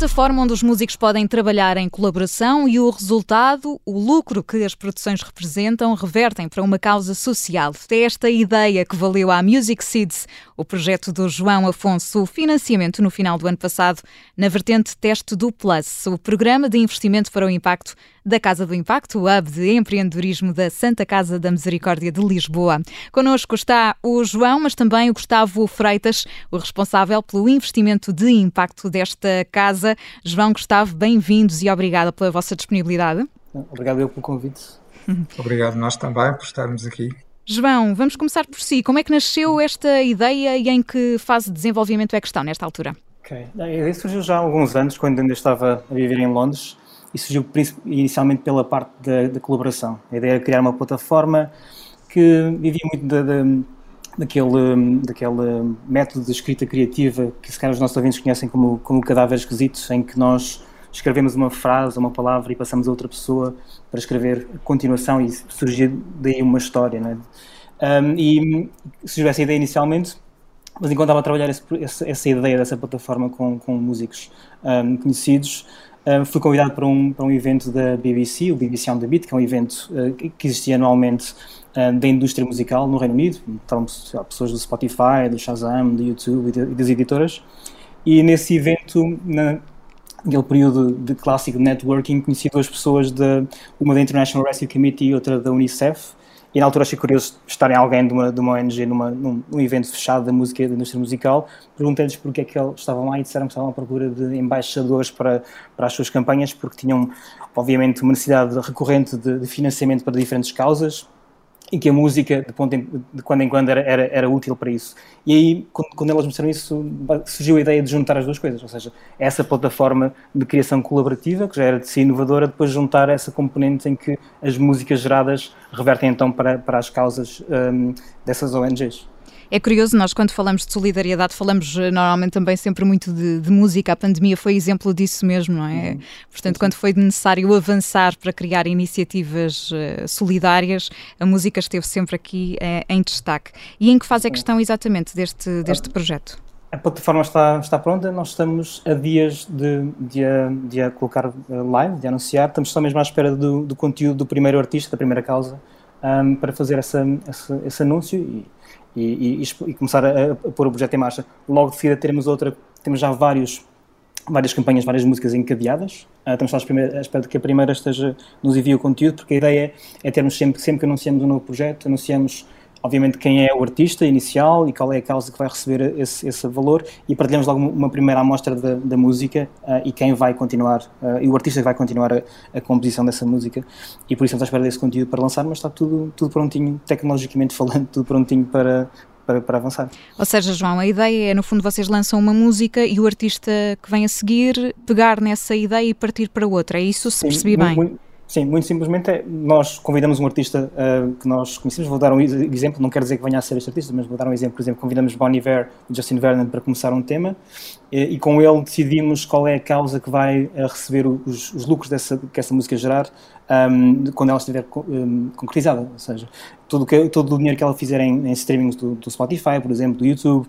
Plataforma onde os músicos podem trabalhar em colaboração e o resultado, o lucro que as produções representam, revertem para uma causa social. É esta ideia que valeu à Music Seeds, o projeto do João Afonso, o financiamento no final do ano passado na vertente teste do Plus, o programa de investimento para o impacto da Casa do Impacto, o Hub de Empreendedorismo da Santa Casa da Misericórdia de Lisboa. Connosco está o João, mas também o Gustavo Freitas, o responsável pelo investimento de impacto desta casa. João, Gustavo, bem-vindos e obrigada pela vossa disponibilidade. Obrigado eu pelo convite. Obrigado nós também por estarmos aqui. João, vamos começar por si. Como é que nasceu esta ideia e em que fase de desenvolvimento é que estão nesta altura? Ok, a ideia surgiu já há alguns anos, quando ainda estava a viver em Londres e surgiu inicialmente pela parte da, da, colaboração. A ideia era criar uma plataforma que vivia muito da, da, daquele, daquele método de escrita criativa que se calhar os nossos ouvintes conhecem como, como cadáveres esquisitos, em que nós escrevemos uma frase, uma palavra e passamos a outra pessoa para escrever a continuação e surgir daí uma história. Não é? um, e surgiu essa ideia inicialmente, mas enquanto estava a trabalhar esse, essa, ideia dessa plataforma com, com músicos um, conhecidos, Fui convidado para um, para um evento da BBC, o BBC On The Beat, que é um evento uh, que existia anualmente uh, da indústria musical no Reino Unido. Estavam pessoas do Spotify, do Shazam, do YouTube e, de, e das editoras. E nesse evento, na, naquele período de clássico networking, conheci duas pessoas, de, uma da International Rescue Committee e outra da UNICEF, e na altura achei curioso estarem alguém de uma, de uma ONG numa, num, num, evento fechado da música da indústria musical. Perguntei-lhes porque é que eles estavam lá e disseram que estavam à procura de embaixadores para, para as suas campanhas, porque tinham, obviamente, uma necessidade recorrente de, de financiamento para diferentes causas e que a música, de, em, de quando em quando, era, era, era, útil para isso. E aí, quando, quando elas mostraram isso, surgiu a ideia de juntar as duas coisas, ou seja, essa plataforma de criação colaborativa, que já era de si inovadora, depois juntar essa componente em que as músicas geradas revertem então para, para as causas um, dessas ONGs. É curioso, nós quando falamos de solidariedade falamos eh, normalmente também sempre muito de, de música. A pandemia foi exemplo disso mesmo, não é? Uhum. Portanto, quando foi necessário avançar para criar iniciativas uh, solidárias, a música esteve sempre aqui uh, em destaque. E em que fase é que estão exatamente deste, deste projeto? A plataforma está, está pronta, nós estamos a dias de, de, a, de a colocar live, de anunciar, estamos só mesmo à espera do, do conteúdo do primeiro artista, da primeira causa, um, para fazer essa, esse, esse anúncio e e, e, e começar a, a, pôr o projeto em marcha. Logo de seguida teremos outra, temos já vários, várias campanhas, várias músicas encadeadas. Uh, estamos só à espera de que a primeira esteja, nos envie o conteúdo, porque a ideia é termos sempre, sempre que anunciamos um novo projeto, anunciamos obviamente quem é o artista inicial e qual é a causa que vai receber esse, esse valor e partilhamos logo uma primeira amostra da, da música uh, e quem vai continuar, uh, e o artista que vai continuar a, a, composição dessa música e por isso estamos à espera desse conteúdo para lançar, mas está tudo, tudo prontinho, tecnologicamente falando, tudo prontinho para, para, para, avançar. Ou seja, João, a ideia é, no fundo, vocês lançam uma música e o artista que vem a seguir pegar nessa ideia e partir para outra. É isso, se Sim, percebi bem? Muito, Sim, muito simplesmente é, nós convidamos um artista uh, que nós conhecemos, vou dar um exemplo, não quero dizer que venha a ser este artista, mas vou dar um exemplo, por exemplo, convidamos Bon Iver e Justin Vernon para começar um tema e, e, com ele decidimos qual é a causa que vai uh, receber os, os, lucros dessa, que essa música gerar um, quando ela estiver um, concretizada, ou seja, todo, que, todo o dinheiro que ela fizer em, em streamings do, do, Spotify, por exemplo, do YouTube,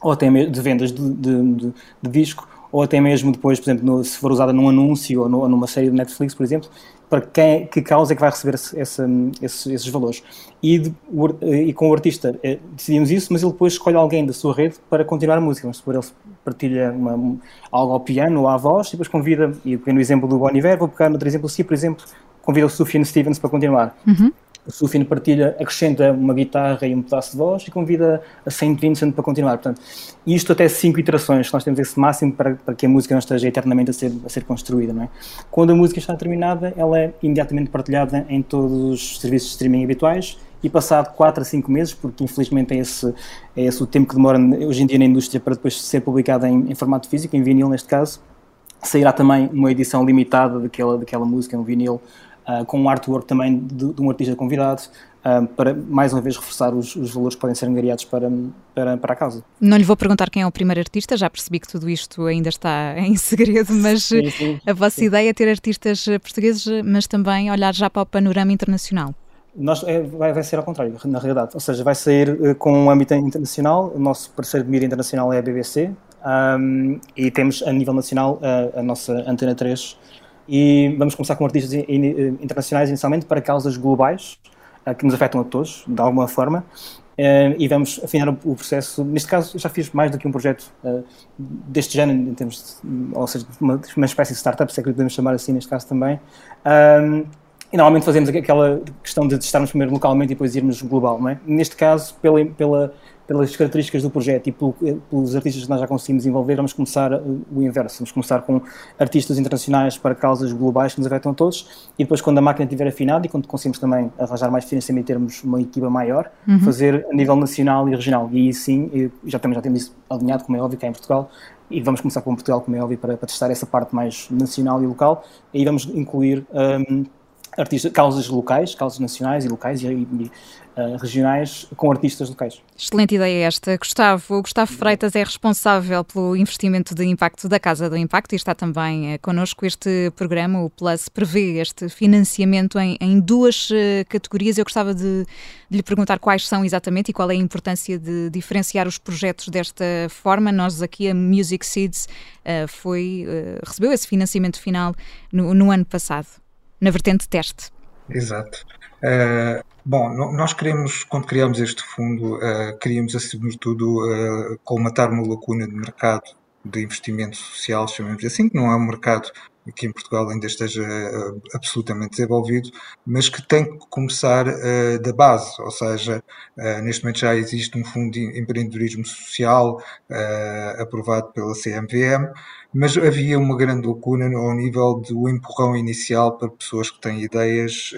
ou até de vendas de, de, de, de disco, ou até mesmo depois, por exemplo, no, se for usada num anúncio ou, no, ou, numa série de Netflix, por exemplo, para quem, que causa é que vai receber esse, esse, esses, valores. E, de, e, com o artista é, decidimos isso, mas ele depois escolhe alguém da sua rede para continuar a música. Mas ele partilha uma, algo ao piano ou à voz, e depois convida, e no exemplo do Bon Iver, vou pegar outro exemplo, se por exemplo, convida o Sufjan Stevens para continuar. Uhum o Sufino partilha, acrescenta uma guitarra e um pedaço de voz e convida a Saint Vincent para continuar. Portanto, isto até cinco iterações, nós temos esse máximo para, para que a música não esteja eternamente a ser, a ser construída. Não é? Quando a música está terminada, ela é imediatamente partilhada em todos os serviços de streaming habituais e passado 4 a 5 meses, porque infelizmente é esse, é esse o tempo que demora hoje em dia na indústria para depois ser publicada em, em formato físico, em vinil neste caso, sairá também uma edição limitada daquela, daquela música, um vinil uh, com um artwork também de, de um artista convidado, uh, para mais uma vez reforçar os, os, valores que podem ser angariados para, para, para a causa. Não lhe vou perguntar quem é o primeiro artista, já percebi que tudo isto ainda está em segredo, mas sim, sim, a vossa sim. ideia é ter artistas portugueses, mas também olhar já para o panorama internacional. Nós, é, vai, vai, ser ao contrário, na realidade. Ou seja, vai sair uh, com um âmbito internacional. O nosso parceiro de mídia internacional é a BBC. Um, e temos a nível nacional a, a, nossa Antena 3 e vamos começar com artistas internacionais inicialmente para causas globais uh, que nos afetam a todos, de alguma forma. Uh, e vamos afinar o, processo. Neste caso, já fiz mais do que um projeto uh, deste género, em termos de, ou seja, uma, uma espécie de startup, se é que podemos chamar assim neste caso também. E normalmente fazemos aquela questão de estarmos primeiro localmente e depois irmos global, não é? Neste caso, pela, pela pelas características do projeto e pelos artistas que nós já conseguimos envolver, vamos começar o inverso. Vamos começar com artistas internacionais para causas globais que nos afetam a todos e depois, quando a máquina estiver afinada e quando conseguimos também arranjar mais financiamento e termos uma equipa maior, uhum. fazer a nível nacional e regional. E aí sim, já temos, já temos isso alinhado, como é óbvio, cá em Portugal, e vamos começar com Portugal, como é óbvio, para, para testar essa parte mais nacional e local. E aí vamos incluir. Um, artistas, causas locais, causas nacionais e locais e, e uh, regionais com artistas locais. Excelente ideia esta. Gustavo, o Gustavo Freitas é responsável pelo investimento de impacto da Casa do Impacto e está também uh, connosco. Este programa, o Plus, prevê este financiamento em, em duas uh, categorias. Eu gostava de, de, lhe perguntar quais são exatamente e qual é a importância de diferenciar os projetos desta forma. Nós aqui, a Music Seeds, foi, recebeu esse financiamento final no, no ano passado na vertente teste. Exato. Uh, bom, nós queremos, quando criamos este fundo, uh, queríamos, acima de tudo, uh, colmatar uma lacuna de mercado de investimento social, chamemos assim, que não é um mercado que em Portugal ainda esteja uh, absolutamente desenvolvido, mas que tem que começar uh, da base, ou seja, uh, neste momento já existe um fundo de empreendedorismo social aprovado pela CMVM, mas havia uma grande lacuna ao nível do empurrão inicial para pessoas que têm ideias,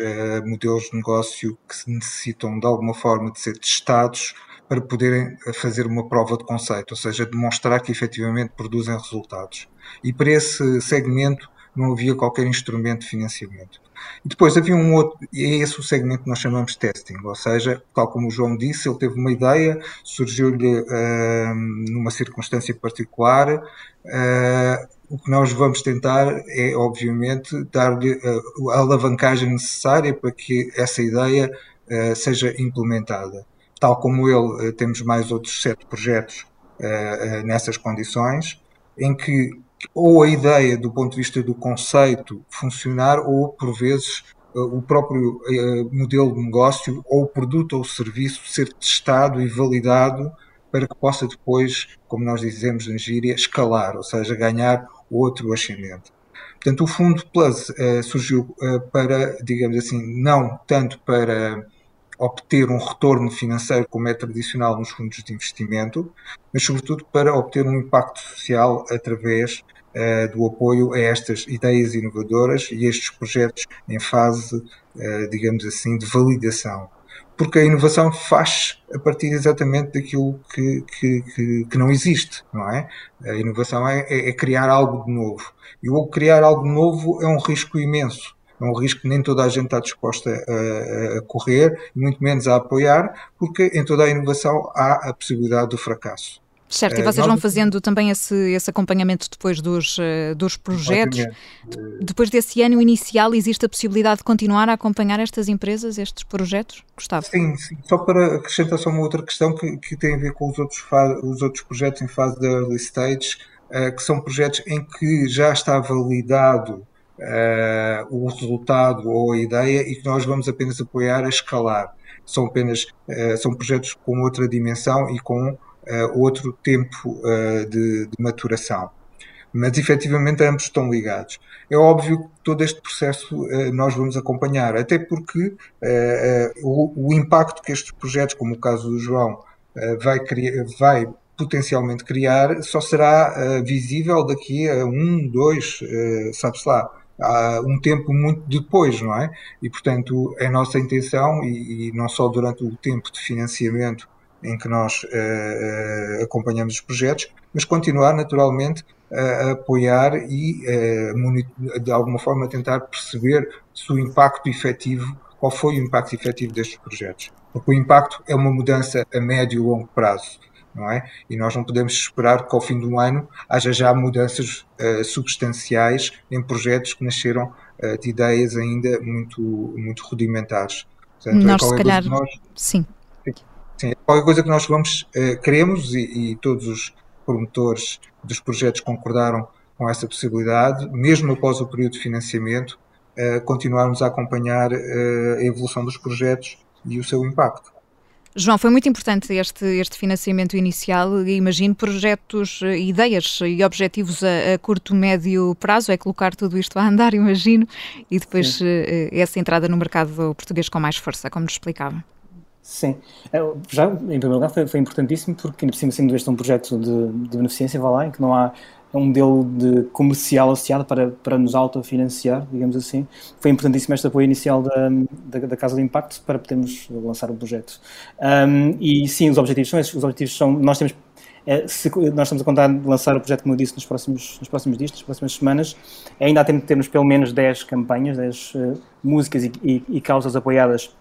modelos de negócio que necessitam de alguma forma de ser testados para poderem fazer uma prova de conceito, ou seja, demonstrar que efetivamente produzem resultados. E para esse segmento não havia qualquer instrumento de financiamento. E depois havia um outro, e é esse o segmento que nós chamamos de testing, ou seja, tal como o João disse, ele teve uma ideia, surgiu-lhe uh, numa circunstância particular. Uh, o que nós vamos tentar é, obviamente, dar-lhe uh, a alavancagem necessária para que essa ideia uh, seja implementada. Tal como ele, temos mais outros sete projetos nessas condições, em que ou a ideia do ponto de vista do conceito funcionar, ou por vezes eh, o próprio eh, modelo de negócio ou o produto ou o serviço ser testado e validado para que possa depois, como nós dizemos na gíria, escalar, ou seja, ganhar outro ascendente. Portanto, o Fundo Plus uh, surgiu uh, para, digamos assim, não tanto para obter um retorno financeiro como é tradicional nos fundos de investimento, mas sobretudo para obter um impacto social através uh, do apoio a estas ideias inovadoras e estes projetos em fase, uh, digamos assim, de validação. Porque a inovação faz a partir exatamente daquilo que, que, que, que não existe, não é? A inovação é, é, é criar algo de novo. E o criar algo novo é um risco imenso é um risco que nem toda a gente está disposta a, a, correr, muito menos a apoiar, porque em toda a inovação há a possibilidade do fracasso. Certo, e eh, vocês vão fazendo também esse, esse acompanhamento depois dos, eh, dos projetos. Depois desse ano inicial, existe a possibilidade de continuar a acompanhar estas empresas, estes projetos? Gustavo? Sim, sim. só para acrescentar só uma outra questão que, que tem a ver com os outros, os outros projetos em fase de early stage, uh, que são projetos em que já está validado uh, o resultado ou a ideia e que nós vamos apenas apoiar a escalar. São apenas uh, são projetos com outra dimensão e com uh, outro tempo de, de, maturação. Mas efetivamente ambos estão ligados. É óbvio que todo este processo nós vamos acompanhar, até porque o, o, impacto que estes projetos, como o caso do João, vai, criar, vai potencialmente criar só será visível daqui a um, dois, sabe-se lá, há um tempo muito depois, não é? E, portanto, é nossa intenção, e, e não só durante o tempo de financiamento em que nós uh, acompanhamos os projetos, mas continuar naturalmente a apoiar e uh, de alguma forma tentar perceber se o impacto efetivo, qual foi o impacto efetivo destes projetos. Porque o impacto é uma mudança a médio e longo prazo não é? E nós não podemos esperar que ao fim do ano haja já mudanças uh, substanciais em projetos que nasceram uh, de ideias ainda muito, muito rudimentares. Portanto, é nós, é se calhar, nós, sim. sim. É qualquer coisa que nós vamos, uh, queremos e, e, todos os promotores dos projetos concordaram com essa possibilidade, mesmo após o período de financiamento, continuarmos a acompanhar a evolução dos projetos e o seu impacto. João, foi muito importante este, este financiamento inicial e imagino projetos, eh, ideias e objetivos a, a, curto, médio prazo, é colocar tudo isto a andar, imagino, e depois Sim. Eh, essa entrada no mercado português com mais força, como nos explicava. Sim, é, já em primeiro lugar foi, foi importantíssimo porque ainda por cima sendo este um projeto de, de beneficência, vá lá, em que não há um modelo de comercial associado para, para nos autofinanciar, digamos assim. Foi importantíssimo este apoio inicial da, da, da Casa do Impacto para podermos lançar o projeto. Um, e sim, os objetivos são esses. Os objetivos são, nós temos é, se, nós estamos a contar de lançar o projeto, como eu disse, nos próximos, nos próximos dias, nas próximas semanas. Ainda há tempo de termos pelo menos 10 campanhas, 10 uh, músicas e, e, e, causas apoiadas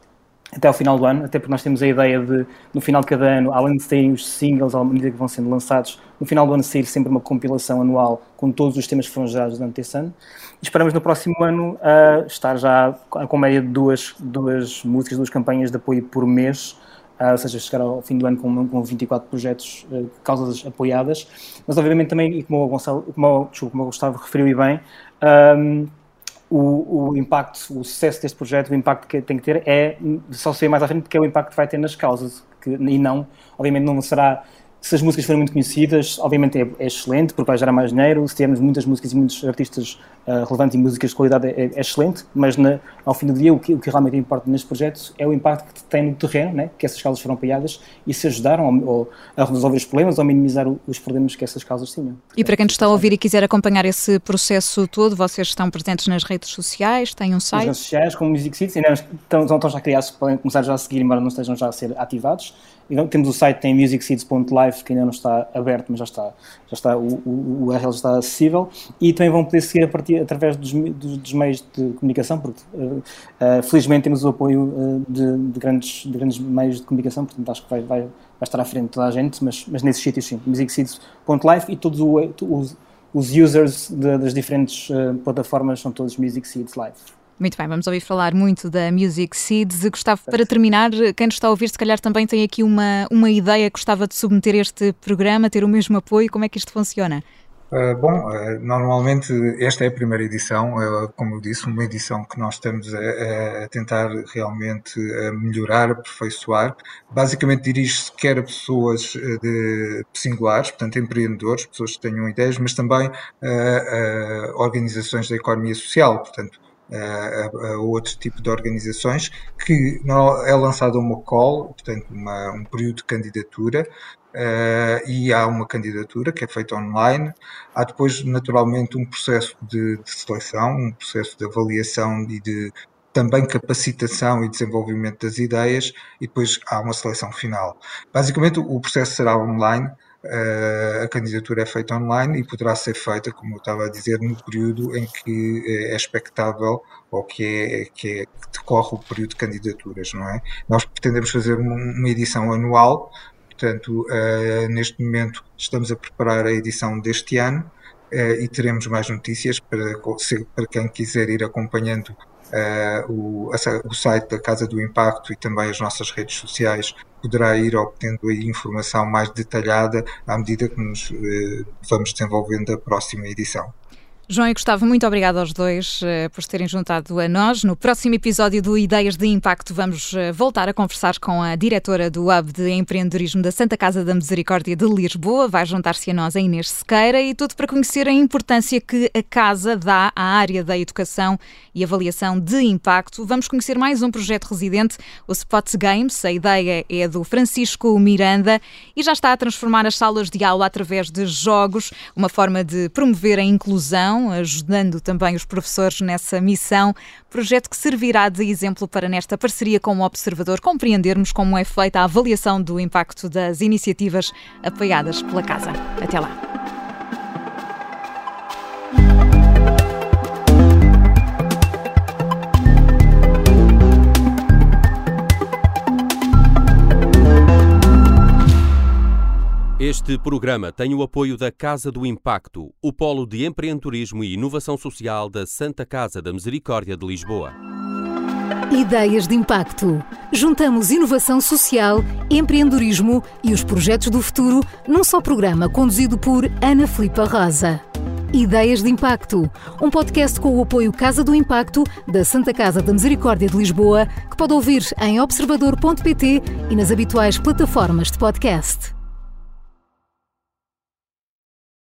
até ao final do ano, até porque nós temos a ideia de, no final de cada ano, além de saírem os singles à medida que vão sendo lançados, no final do ano sair sempre uma compilação anual com todos os temas que foram gerados durante esse ano. E esperamos no próximo ano uh, estar já com média de duas, duas músicas, duas campanhas de apoio por mês, uh, ou seja, chegar ao fim do ano com, com 24 projetos, uh, causas apoiadas. Mas obviamente também, e como o, Gonçalo, como desculpa, como o Gustavo referiu e bem, o, o, impacto, o sucesso deste projeto, o impacto que tem que ter é, só se vê mais à frente, que é o impacto que vai ter nas causas, que, e não, obviamente não será se as músicas forem muito conhecidas, obviamente é, é, excelente, porque vai gerar mais dinheiro. Se tivermos muitas músicas e muitos artistas uh, relevantes e músicas de qualidade, é, é excelente. Mas na, ao fim do dia, o que, o que, realmente importa neste projeto é o impacto que tem no terreno, né? que essas causas foram apoiadas e se ajudaram ou, a resolver os problemas ou minimizar os problemas que essas causas tinham. E para quem nos está a ouvir e quiser acompanhar esse processo todo, vocês estão presentes nas redes sociais, têm um site? Nas redes sociais, como Music Cities, ainda estão, estão já criados, podem começar já a seguir, embora não estejam já a ser ativados. Então, temos o site tem musicseeds.live que ainda não está aberto, mas já está, já está o, o, URL está acessível e também vão poder seguir a partir, através dos, dos, dos meios de comunicação, porque uh, uh, felizmente temos o apoio uh, de, de, grandes, de grandes meios de comunicação, portanto acho que vai, vai, vai estar à frente de toda a gente, mas, mas nesses sítios sim, musicseeds.live e todos os, os users de, das diferentes plataformas são todos Music Seeds Live. Muito bem, vamos ouvir falar muito da Music Seeds. Gustavo, para terminar, quem nos está a ouvir, se calhar também tem aqui uma, uma ideia, gostava de submeter este programa, ter o mesmo apoio, como é que isto funciona? Uh, bom, uh, normalmente esta é a primeira edição, uh, como eu disse, uma edição que nós estamos a, a tentar realmente melhorar, aperfeiçoar. Basicamente dirige-se quer a pessoas de singulares, portanto empreendedores, pessoas que tenham ideias, mas também a organizações da economia social, portanto a, a, outro tipo de organizações, que é lançada uma call, portanto, uma, um período de candidatura, uh, e há uma candidatura que é feita online. Há depois, naturalmente, um processo de, de seleção, um processo de avaliação e de também capacitação e desenvolvimento das ideias, e depois há uma seleção final. Basicamente, o processo será online a candidatura é feita online e poderá ser feita, como eu estava a dizer, no período em que eh, é expectável ou que, é, que, é, que decorre o período de candidaturas, não é? Nós pretendemos fazer uma, edição anual, portanto, uh, neste momento estamos a preparar a edição deste ano e teremos mais notícias para, para quem quiser ir acompanhando Uh, o, o, site da Casa do Impacto e também as nossas redes sociais poderá ir obtendo aí informação mais detalhada à medida que nos uh, vamos desenvolvendo a próxima edição. João e Gustavo, muito obrigado aos dois uh, por se terem juntado a nós. No próximo episódio do Ideias de Impacto, vamos uh, voltar a conversar com a diretora do Hub de Empreendedorismo da Santa Casa da Misericórdia de Lisboa. Vai juntar-se a nós a Inês Sequeira e tudo para conhecer a importância que a Casa dá à área da educação e avaliação de impacto. Vamos conhecer mais um projeto residente, o Spots Games. A ideia é do Francisco Miranda e já está a transformar as salas de aula através de jogos, uma forma de promover a inclusão ajudando também os professores nessa missão. Projeto que servirá de exemplo para, nesta parceria com o Observador, compreendermos como é feita a avaliação do impacto das iniciativas apoiadas pela Casa. Até lá. Este programa tem o apoio da Casa do Impacto, o Polo de Empreendedorismo e Inovação Social da Santa Casa da Misericórdia de Lisboa. Ideias de Impacto. Juntamos inovação social, empreendedorismo e os projetos do futuro num só programa conduzido por Ana Filipa Rosa. Ideias de Impacto, um podcast com o apoio Casa do Impacto da Santa Casa da Misericórdia de Lisboa, que pode ouvir em observador.pt e nas habituais plataformas de podcast.